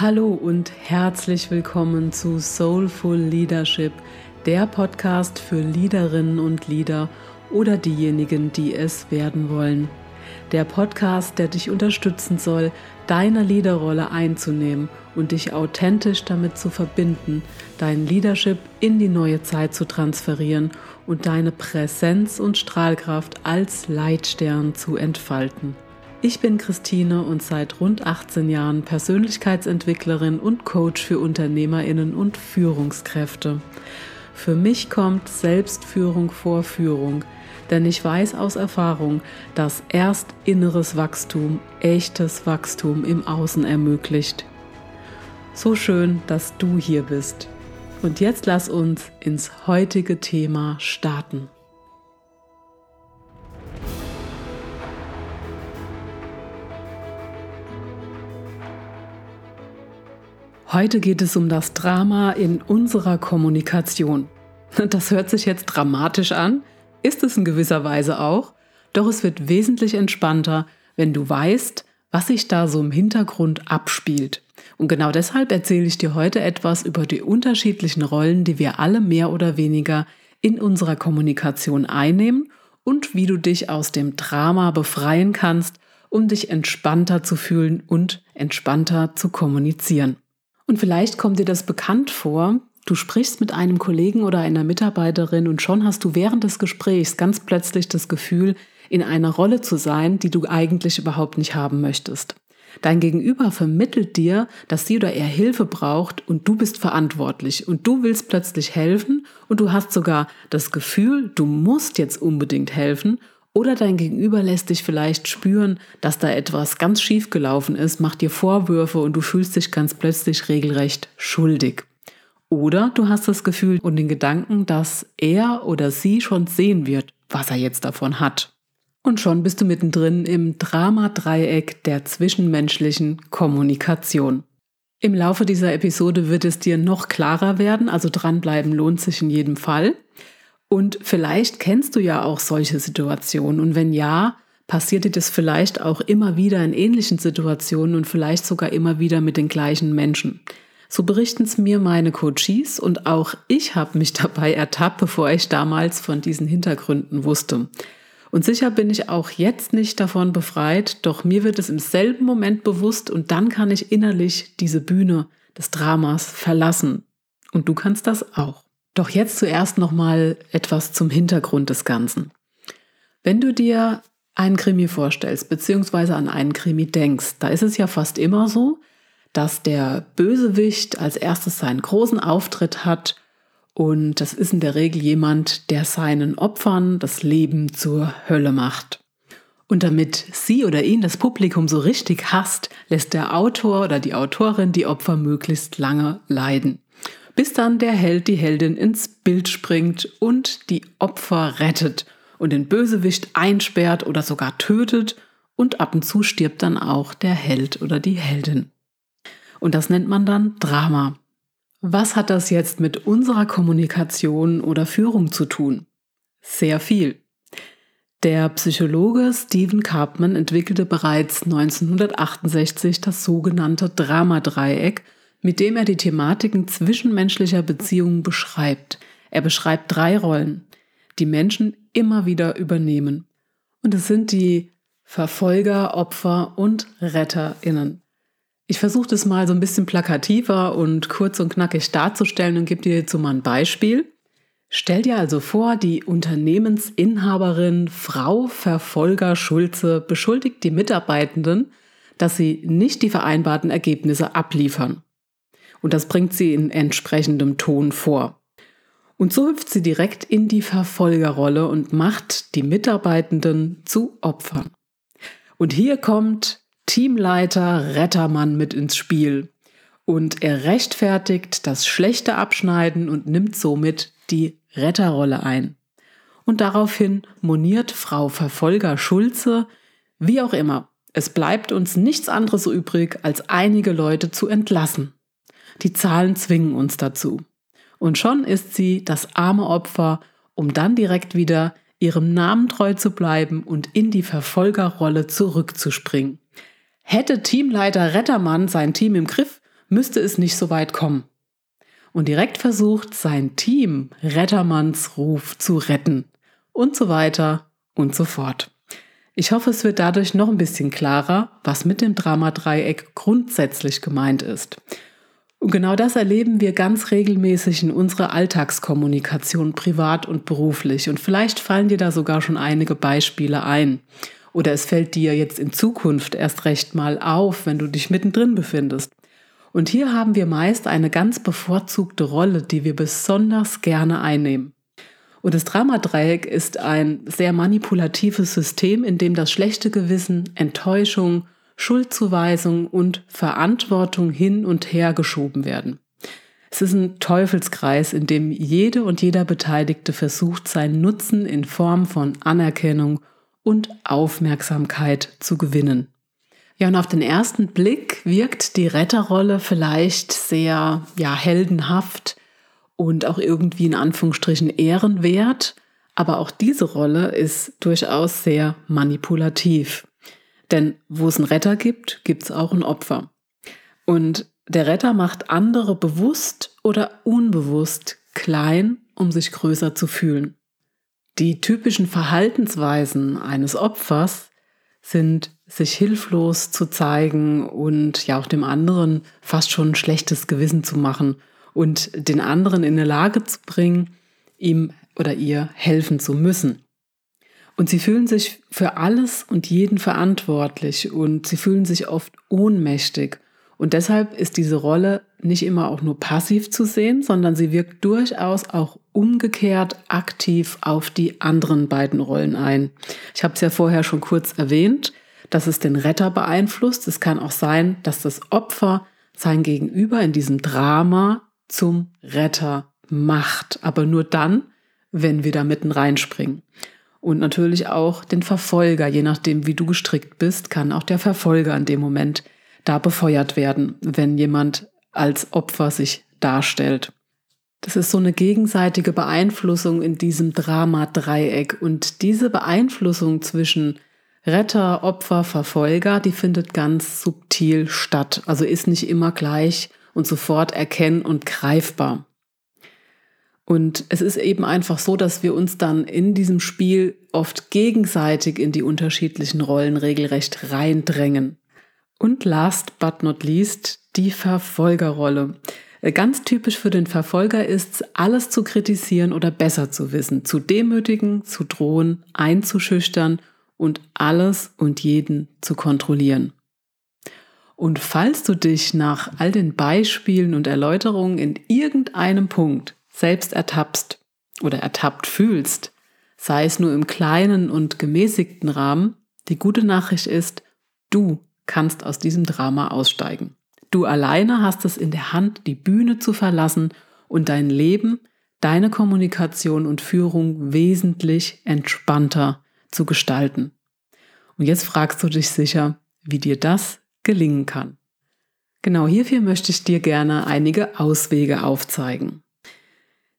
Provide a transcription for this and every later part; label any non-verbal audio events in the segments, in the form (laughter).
Hallo und herzlich willkommen zu Soulful Leadership, der Podcast für Leaderinnen und Leader oder diejenigen, die es werden wollen. Der Podcast, der dich unterstützen soll, deine Leaderrolle einzunehmen und dich authentisch damit zu verbinden, dein Leadership in die neue Zeit zu transferieren und deine Präsenz und Strahlkraft als Leitstern zu entfalten. Ich bin Christine und seit rund 18 Jahren Persönlichkeitsentwicklerin und Coach für Unternehmerinnen und Führungskräfte. Für mich kommt Selbstführung vor Führung, denn ich weiß aus Erfahrung, dass erst inneres Wachstum echtes Wachstum im Außen ermöglicht. So schön, dass du hier bist. Und jetzt lass uns ins heutige Thema starten. Heute geht es um das Drama in unserer Kommunikation. Das hört sich jetzt dramatisch an, ist es in gewisser Weise auch, doch es wird wesentlich entspannter, wenn du weißt, was sich da so im Hintergrund abspielt. Und genau deshalb erzähle ich dir heute etwas über die unterschiedlichen Rollen, die wir alle mehr oder weniger in unserer Kommunikation einnehmen und wie du dich aus dem Drama befreien kannst, um dich entspannter zu fühlen und entspannter zu kommunizieren. Und vielleicht kommt dir das bekannt vor. Du sprichst mit einem Kollegen oder einer Mitarbeiterin und schon hast du während des Gesprächs ganz plötzlich das Gefühl, in einer Rolle zu sein, die du eigentlich überhaupt nicht haben möchtest. Dein Gegenüber vermittelt dir, dass sie oder er Hilfe braucht und du bist verantwortlich und du willst plötzlich helfen und du hast sogar das Gefühl, du musst jetzt unbedingt helfen oder dein Gegenüber lässt dich vielleicht spüren, dass da etwas ganz schief gelaufen ist, macht dir Vorwürfe und du fühlst dich ganz plötzlich regelrecht schuldig. Oder du hast das Gefühl und den Gedanken, dass er oder sie schon sehen wird, was er jetzt davon hat. Und schon bist du mittendrin im Drama-Dreieck der zwischenmenschlichen Kommunikation. Im Laufe dieser Episode wird es dir noch klarer werden, also dranbleiben lohnt sich in jedem Fall. Und vielleicht kennst du ja auch solche Situationen. Und wenn ja, passiert dir das vielleicht auch immer wieder in ähnlichen Situationen und vielleicht sogar immer wieder mit den gleichen Menschen. So berichten es mir meine Coaches und auch ich habe mich (laughs) dabei ertappt, bevor ich damals von diesen Hintergründen wusste. Und sicher bin ich auch jetzt nicht davon befreit, doch mir wird es im selben Moment bewusst und dann kann ich innerlich diese Bühne des Dramas verlassen. Und du kannst das auch. Doch jetzt zuerst noch mal etwas zum Hintergrund des Ganzen. Wenn du dir einen Krimi vorstellst, beziehungsweise an einen Krimi denkst, da ist es ja fast immer so, dass der Bösewicht als erstes seinen großen Auftritt hat und das ist in der Regel jemand, der seinen Opfern das Leben zur Hölle macht. Und damit sie oder ihn das Publikum so richtig hasst, lässt der Autor oder die Autorin die Opfer möglichst lange leiden bis dann der Held die Heldin ins Bild springt und die Opfer rettet und den Bösewicht einsperrt oder sogar tötet und ab und zu stirbt dann auch der Held oder die Heldin. Und das nennt man dann Drama. Was hat das jetzt mit unserer Kommunikation oder Führung zu tun? Sehr viel. Der Psychologe Stephen Karpman entwickelte bereits 1968 das sogenannte Dramadreieck mit dem er die Thematiken zwischenmenschlicher Beziehungen beschreibt. Er beschreibt drei Rollen, die Menschen immer wieder übernehmen. Und es sind die Verfolger, Opfer und Retterinnen. Ich versuche das mal so ein bisschen plakativer und kurz und knackig darzustellen und gebe dir so mal ein Beispiel. Stell dir also vor, die Unternehmensinhaberin Frau Verfolger Schulze beschuldigt die Mitarbeitenden, dass sie nicht die vereinbarten Ergebnisse abliefern. Und das bringt sie in entsprechendem Ton vor. Und so hüpft sie direkt in die Verfolgerrolle und macht die Mitarbeitenden zu Opfern. Und hier kommt Teamleiter Rettermann mit ins Spiel. Und er rechtfertigt das schlechte Abschneiden und nimmt somit die Retterrolle ein. Und daraufhin moniert Frau Verfolger Schulze, wie auch immer, es bleibt uns nichts anderes übrig, als einige Leute zu entlassen. Die Zahlen zwingen uns dazu. Und schon ist sie das arme Opfer, um dann direkt wieder ihrem Namen treu zu bleiben und in die Verfolgerrolle zurückzuspringen. Hätte Teamleiter Rettermann sein Team im Griff, müsste es nicht so weit kommen. Und direkt versucht, sein Team Rettermanns Ruf zu retten. Und so weiter und so fort. Ich hoffe, es wird dadurch noch ein bisschen klarer, was mit dem Dramadreieck grundsätzlich gemeint ist. Und genau das erleben wir ganz regelmäßig in unserer Alltagskommunikation, privat und beruflich. Und vielleicht fallen dir da sogar schon einige Beispiele ein. Oder es fällt dir jetzt in Zukunft erst recht mal auf, wenn du dich mittendrin befindest. Und hier haben wir meist eine ganz bevorzugte Rolle, die wir besonders gerne einnehmen. Und das Dramadreieck ist ein sehr manipulatives System, in dem das schlechte Gewissen, Enttäuschung, Schuldzuweisung und Verantwortung hin und her geschoben werden. Es ist ein Teufelskreis, in dem jede und jeder Beteiligte versucht, seinen Nutzen in Form von Anerkennung und Aufmerksamkeit zu gewinnen. Ja, und auf den ersten Blick wirkt die Retterrolle vielleicht sehr, ja, heldenhaft und auch irgendwie in Anführungsstrichen ehrenwert. Aber auch diese Rolle ist durchaus sehr manipulativ. Denn wo es einen Retter gibt, gibt es auch ein Opfer. Und der Retter macht andere bewusst oder unbewusst klein, um sich größer zu fühlen. Die typischen Verhaltensweisen eines Opfers sind, sich hilflos zu zeigen und ja auch dem anderen fast schon ein schlechtes Gewissen zu machen und den anderen in eine Lage zu bringen, ihm oder ihr helfen zu müssen. Und sie fühlen sich für alles und jeden verantwortlich und sie fühlen sich oft ohnmächtig. Und deshalb ist diese Rolle nicht immer auch nur passiv zu sehen, sondern sie wirkt durchaus auch umgekehrt aktiv auf die anderen beiden Rollen ein. Ich habe es ja vorher schon kurz erwähnt, dass es den Retter beeinflusst. Es kann auch sein, dass das Opfer sein Gegenüber in diesem Drama zum Retter macht, aber nur dann, wenn wir da mitten reinspringen. Und natürlich auch den Verfolger, je nachdem, wie du gestrickt bist, kann auch der Verfolger in dem Moment da befeuert werden, wenn jemand als Opfer sich darstellt. Das ist so eine gegenseitige Beeinflussung in diesem Drama-Dreieck. Und diese Beeinflussung zwischen Retter, Opfer, Verfolger, die findet ganz subtil statt. Also ist nicht immer gleich und sofort erkennen und greifbar. Und es ist eben einfach so, dass wir uns dann in diesem Spiel oft gegenseitig in die unterschiedlichen Rollen regelrecht reindrängen. Und last but not least die Verfolgerrolle. Äh, ganz typisch für den Verfolger ist, alles zu kritisieren oder besser zu wissen, zu demütigen, zu drohen, einzuschüchtern und alles und jeden zu kontrollieren. Und falls du dich nach all den Beispielen und Erläuterungen in irgendeinem Punkt selbst ertappst oder ertappt fühlst, sei es nur im kleinen und gemäßigten Rahmen, die gute Nachricht ist, du kannst aus diesem Drama aussteigen. Du alleine hast es in der Hand, die Bühne zu verlassen und dein Leben, deine Kommunikation und Führung wesentlich entspannter zu gestalten. Und jetzt fragst du dich sicher, wie dir das gelingen kann. Genau hierfür möchte ich dir gerne einige Auswege aufzeigen.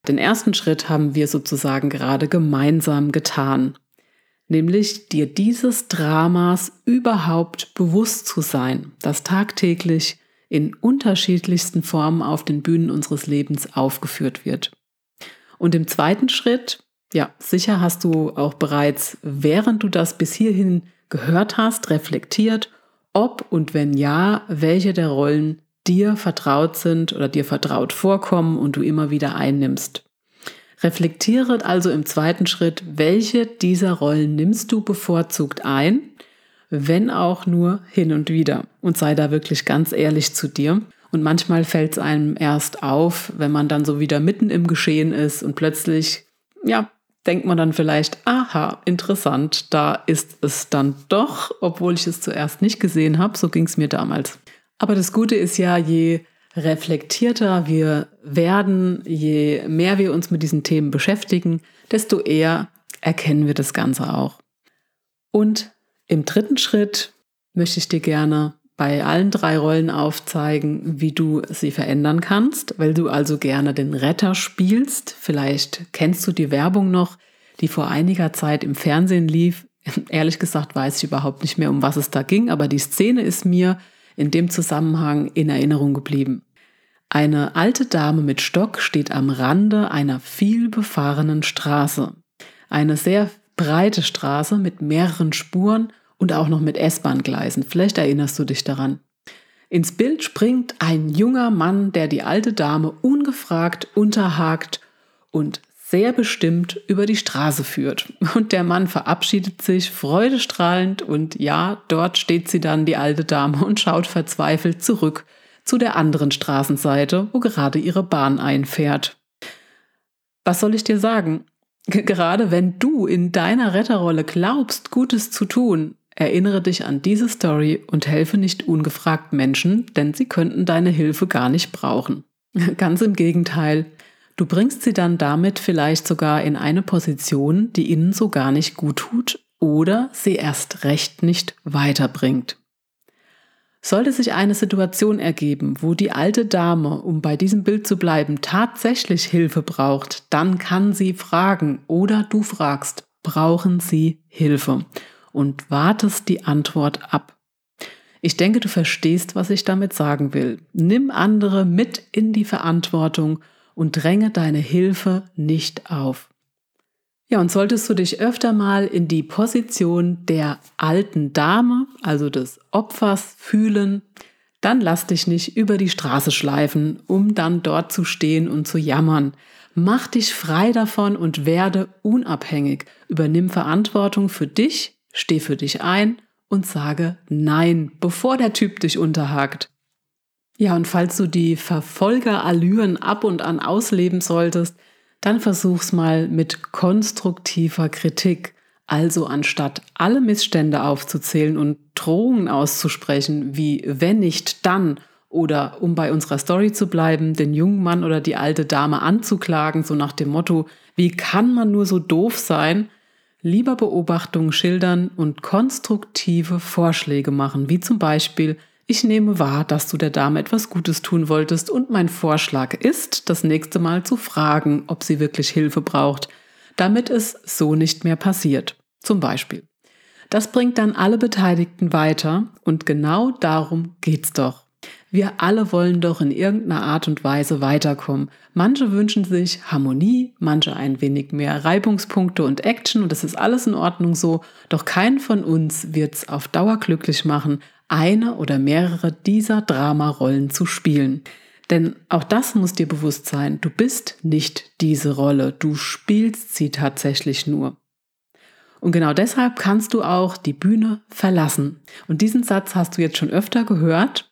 Den ersten Schritt haben wir sozusagen gerade gemeinsam getan, nämlich dir dieses Dramas überhaupt bewusst zu sein, das tagtäglich in unterschiedlichsten Formen auf den Bühnen unseres Lebens aufgeführt wird. Und im zweiten Schritt, ja, sicher hast du auch bereits, während du das bis hierhin gehört hast, reflektiert, ob und wenn ja, welche der Rollen dir vertraut sind oder dir vertraut vorkommen und du immer wieder einnimmst. Reflektiere also im zweiten Schritt, welche dieser Rollen nimmst du bevorzugt ein, wenn auch nur hin und wieder. Und sei da wirklich ganz ehrlich zu dir. Und manchmal fällt es einem erst auf, wenn man dann so wieder mitten im Geschehen ist und plötzlich, ja, denkt man dann vielleicht, aha, interessant, da ist es dann doch, obwohl ich es zuerst nicht gesehen habe. So ging es mir damals. Aber das Gute ist ja, je reflektierter wir werden, je mehr wir uns mit diesen Themen beschäftigen, desto eher erkennen wir das Ganze auch. Und im dritten Schritt möchte ich dir gerne bei allen drei Rollen aufzeigen, wie du sie verändern kannst, weil du also gerne den Retter spielst. Vielleicht kennst du die Werbung noch, die vor einiger Zeit im Fernsehen lief. (laughs) Ehrlich gesagt weiß ich überhaupt nicht mehr, um was es da ging, aber die Szene ist mir in dem Zusammenhang in Erinnerung geblieben. Eine alte Dame mit Stock steht am Rande einer viel befahrenen Straße. Eine sehr breite Straße mit mehreren Spuren und auch noch mit S-Bahn-Gleisen. Vielleicht erinnerst du dich daran. Ins Bild springt ein junger Mann, der die alte Dame ungefragt unterhakt und sehr bestimmt über die Straße führt. Und der Mann verabschiedet sich freudestrahlend und ja, dort steht sie dann, die alte Dame, und schaut verzweifelt zurück zu der anderen Straßenseite, wo gerade ihre Bahn einfährt. Was soll ich dir sagen? Gerade wenn du in deiner Retterrolle glaubst, Gutes zu tun, erinnere dich an diese Story und helfe nicht ungefragt Menschen, denn sie könnten deine Hilfe gar nicht brauchen. (laughs) Ganz im Gegenteil, Du bringst sie dann damit vielleicht sogar in eine Position, die ihnen so gar nicht gut tut oder sie erst recht nicht weiterbringt. Sollte sich eine Situation ergeben, wo die alte Dame, um bei diesem Bild zu bleiben, tatsächlich Hilfe braucht, dann kann sie fragen oder du fragst, brauchen sie Hilfe und wartest die Antwort ab. Ich denke, du verstehst, was ich damit sagen will. Nimm andere mit in die Verantwortung und dränge deine Hilfe nicht auf. Ja, und solltest du dich öfter mal in die Position der alten Dame, also des Opfers, fühlen, dann lass dich nicht über die Straße schleifen, um dann dort zu stehen und zu jammern. Mach dich frei davon und werde unabhängig. Übernimm Verantwortung für dich, steh für dich ein und sage Nein, bevor der Typ dich unterhakt. Ja, und falls du die Verfolgerallüren ab und an ausleben solltest, dann versuch's mal mit konstruktiver Kritik. Also anstatt alle Missstände aufzuzählen und Drohungen auszusprechen, wie wenn nicht dann, oder um bei unserer Story zu bleiben, den jungen Mann oder die alte Dame anzuklagen, so nach dem Motto, wie kann man nur so doof sein? Lieber Beobachtungen schildern und konstruktive Vorschläge machen, wie zum Beispiel, ich nehme wahr, dass du der Dame etwas Gutes tun wolltest und mein Vorschlag ist, das nächste Mal zu fragen, ob sie wirklich Hilfe braucht, damit es so nicht mehr passiert. Zum Beispiel. Das bringt dann alle Beteiligten weiter und genau darum geht's doch. Wir alle wollen doch in irgendeiner Art und Weise weiterkommen. Manche wünschen sich Harmonie, manche ein wenig mehr Reibungspunkte und Action und das ist alles in Ordnung so, doch kein von uns wird's auf Dauer glücklich machen, eine oder mehrere dieser Dramarollen zu spielen. Denn auch das muss dir bewusst sein, du bist nicht diese Rolle, du spielst sie tatsächlich nur. Und genau deshalb kannst du auch die Bühne verlassen. Und diesen Satz hast du jetzt schon öfter gehört,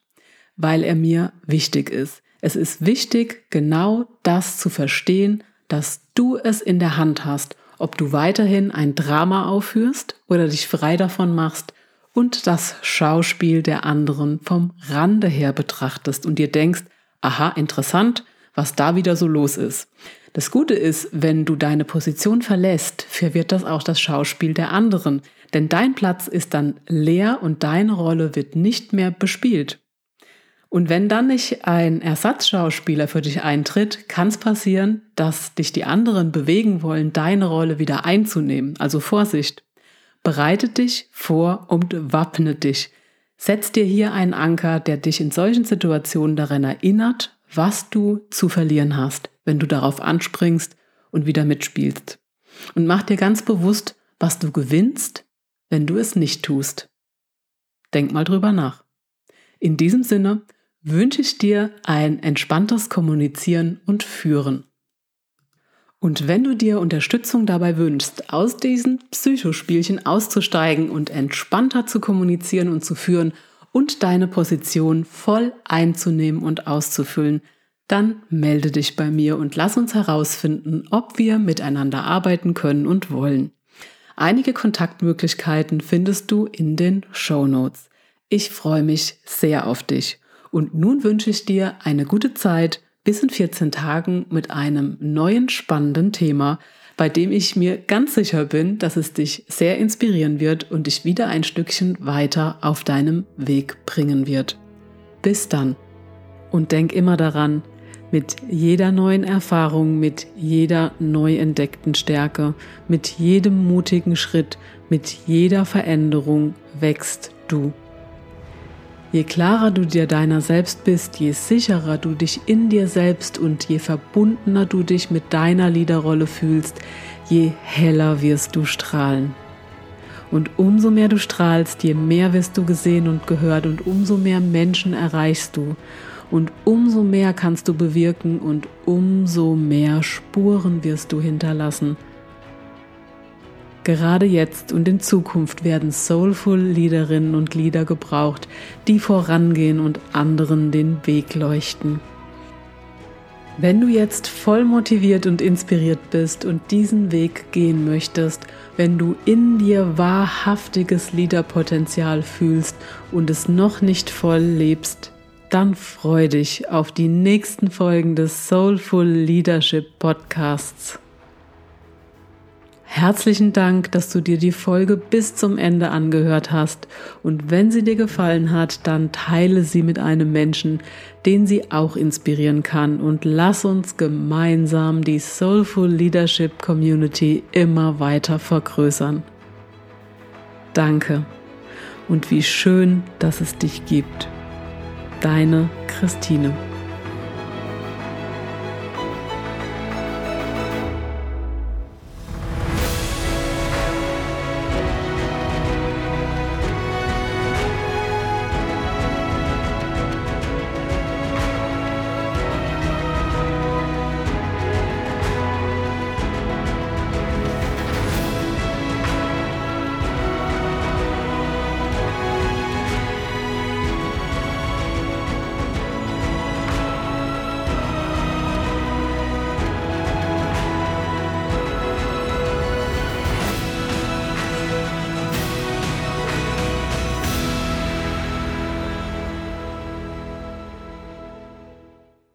weil er mir wichtig ist. Es ist wichtig, genau das zu verstehen, dass du es in der Hand hast, ob du weiterhin ein Drama aufführst oder dich frei davon machst, und das Schauspiel der anderen vom Rande her betrachtest und dir denkst, aha, interessant, was da wieder so los ist. Das Gute ist, wenn du deine Position verlässt, verwirrt das auch das Schauspiel der anderen, denn dein Platz ist dann leer und deine Rolle wird nicht mehr bespielt. Und wenn dann nicht ein Ersatzschauspieler für dich eintritt, kann es passieren, dass dich die anderen bewegen wollen, deine Rolle wieder einzunehmen. Also Vorsicht. Bereite dich vor und wappne dich. Setz dir hier einen Anker, der dich in solchen Situationen daran erinnert, was du zu verlieren hast, wenn du darauf anspringst und wieder mitspielst. Und mach dir ganz bewusst, was du gewinnst, wenn du es nicht tust. Denk mal drüber nach. In diesem Sinne wünsche ich dir ein entspanntes Kommunizieren und Führen. Und wenn du dir Unterstützung dabei wünschst, aus diesen Psychospielchen auszusteigen und entspannter zu kommunizieren und zu führen und deine Position voll einzunehmen und auszufüllen, dann melde dich bei mir und lass uns herausfinden, ob wir miteinander arbeiten können und wollen. Einige Kontaktmöglichkeiten findest du in den Show Notes. Ich freue mich sehr auf dich. Und nun wünsche ich dir eine gute Zeit bis in 14 Tagen mit einem neuen spannenden Thema, bei dem ich mir ganz sicher bin, dass es dich sehr inspirieren wird und dich wieder ein Stückchen weiter auf deinem Weg bringen wird. Bis dann. Und denk immer daran, mit jeder neuen Erfahrung, mit jeder neu entdeckten Stärke, mit jedem mutigen Schritt, mit jeder Veränderung wächst du. Je klarer du dir deiner selbst bist, je sicherer du dich in dir selbst und je verbundener du dich mit deiner Liederrolle fühlst, je heller wirst du strahlen. Und umso mehr du strahlst, je mehr wirst du gesehen und gehört und umso mehr Menschen erreichst du. Und umso mehr kannst du bewirken und umso mehr Spuren wirst du hinterlassen. Gerade jetzt und in Zukunft werden soulful Liederinnen und Lieder gebraucht, die vorangehen und anderen den Weg leuchten. Wenn du jetzt voll motiviert und inspiriert bist und diesen Weg gehen möchtest, wenn du in dir wahrhaftiges Liederpotenzial fühlst und es noch nicht voll lebst, dann freu dich auf die nächsten Folgen des Soulful Leadership Podcasts. Herzlichen Dank, dass du dir die Folge bis zum Ende angehört hast und wenn sie dir gefallen hat, dann teile sie mit einem Menschen, den sie auch inspirieren kann und lass uns gemeinsam die Soulful Leadership Community immer weiter vergrößern. Danke und wie schön, dass es dich gibt. Deine Christine.